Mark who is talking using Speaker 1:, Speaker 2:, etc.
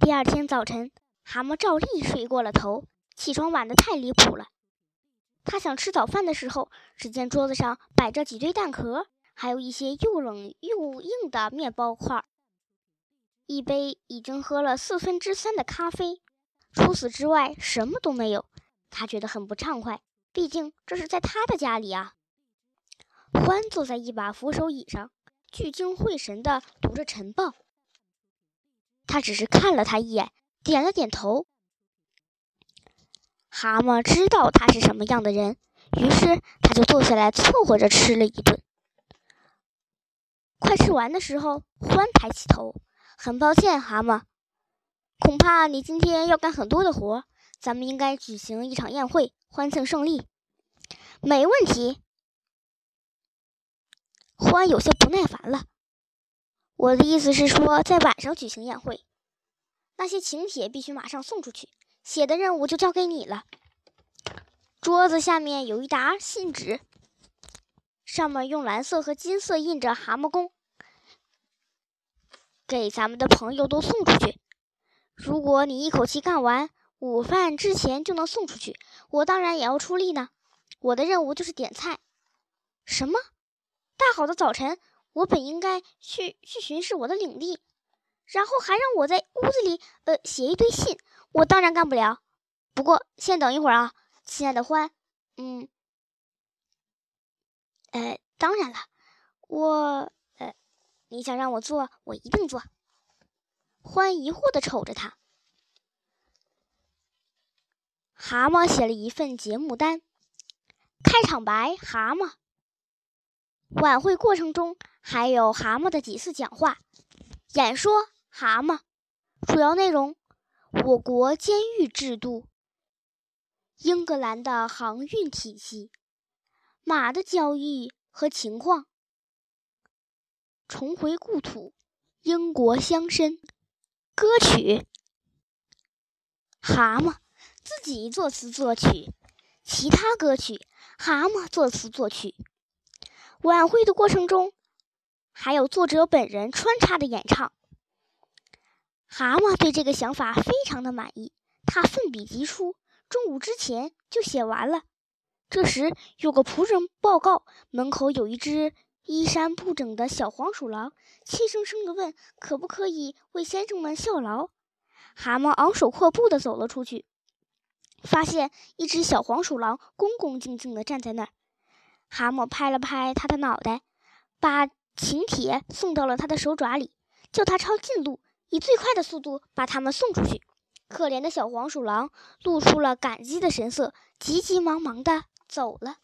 Speaker 1: 第二天早晨，蛤蟆照例睡过了头，起床晚的太离谱了。他想吃早饭的时候，只见桌子上摆着几堆蛋壳，还有一些又冷又硬的面包块，一杯已经喝了四分之三的咖啡。除此之外，什么都没有。他觉得很不畅快，毕竟这是在他的家里啊。欢坐在一把扶手椅上，聚精会神地读着晨报。他只是看了他一眼，点了点头。蛤蟆知道他是什么样的人，于是他就坐下来凑合着吃了一顿。快吃完的时候，欢抬起头：“很抱歉，蛤蟆，恐怕你今天要干很多的活。咱们应该举行一场宴会，欢庆胜利。”“没问题。”欢有些不耐烦了。“我的意思是说，在晚上举行宴会，那些请帖必须马上送出去。”写的任务就交给你了。桌子下面有一沓信纸，上面用蓝色和金色印着“蛤蟆宫”，给咱们的朋友都送出去。如果你一口气干完，午饭之前就能送出去，我当然也要出力呢。我的任务就是点菜。什么？大好的早晨，我本应该去去巡视我的领地，然后还让我在屋子里呃写一堆信。我当然干不了，不过先等一会儿啊，亲爱的欢，嗯，呃，当然了，我，呃，你想让我做，我一定做。欢疑惑的瞅着他。蛤蟆写了一份节目单，开场白：蛤蟆。晚会过程中还有蛤蟆的几次讲话，演说：蛤蟆。主要内容。我国监狱制度，英格兰的航运体系，马的交易和情况，重回故土，英国乡绅，歌曲，蛤蟆自己作词作曲，其他歌曲蛤蟆作词作曲。晚会的过程中，还有作者本人穿插的演唱。蛤蟆对这个想法非常的满意，他奋笔疾书，中午之前就写完了。这时，有个仆人报告，门口有一只衣衫不整的小黄鼠狼，气生生地问：“可不可以为先生们效劳？”蛤蟆昂首阔步地走了出去，发现一只小黄鼠狼恭恭敬敬地站在那儿。蛤蟆拍了拍他的脑袋，把请帖送到了他的手爪里，叫他抄近路。以最快的速度把他们送出去。可怜的小黄鼠狼露出了感激的神色，急急忙忙地走了。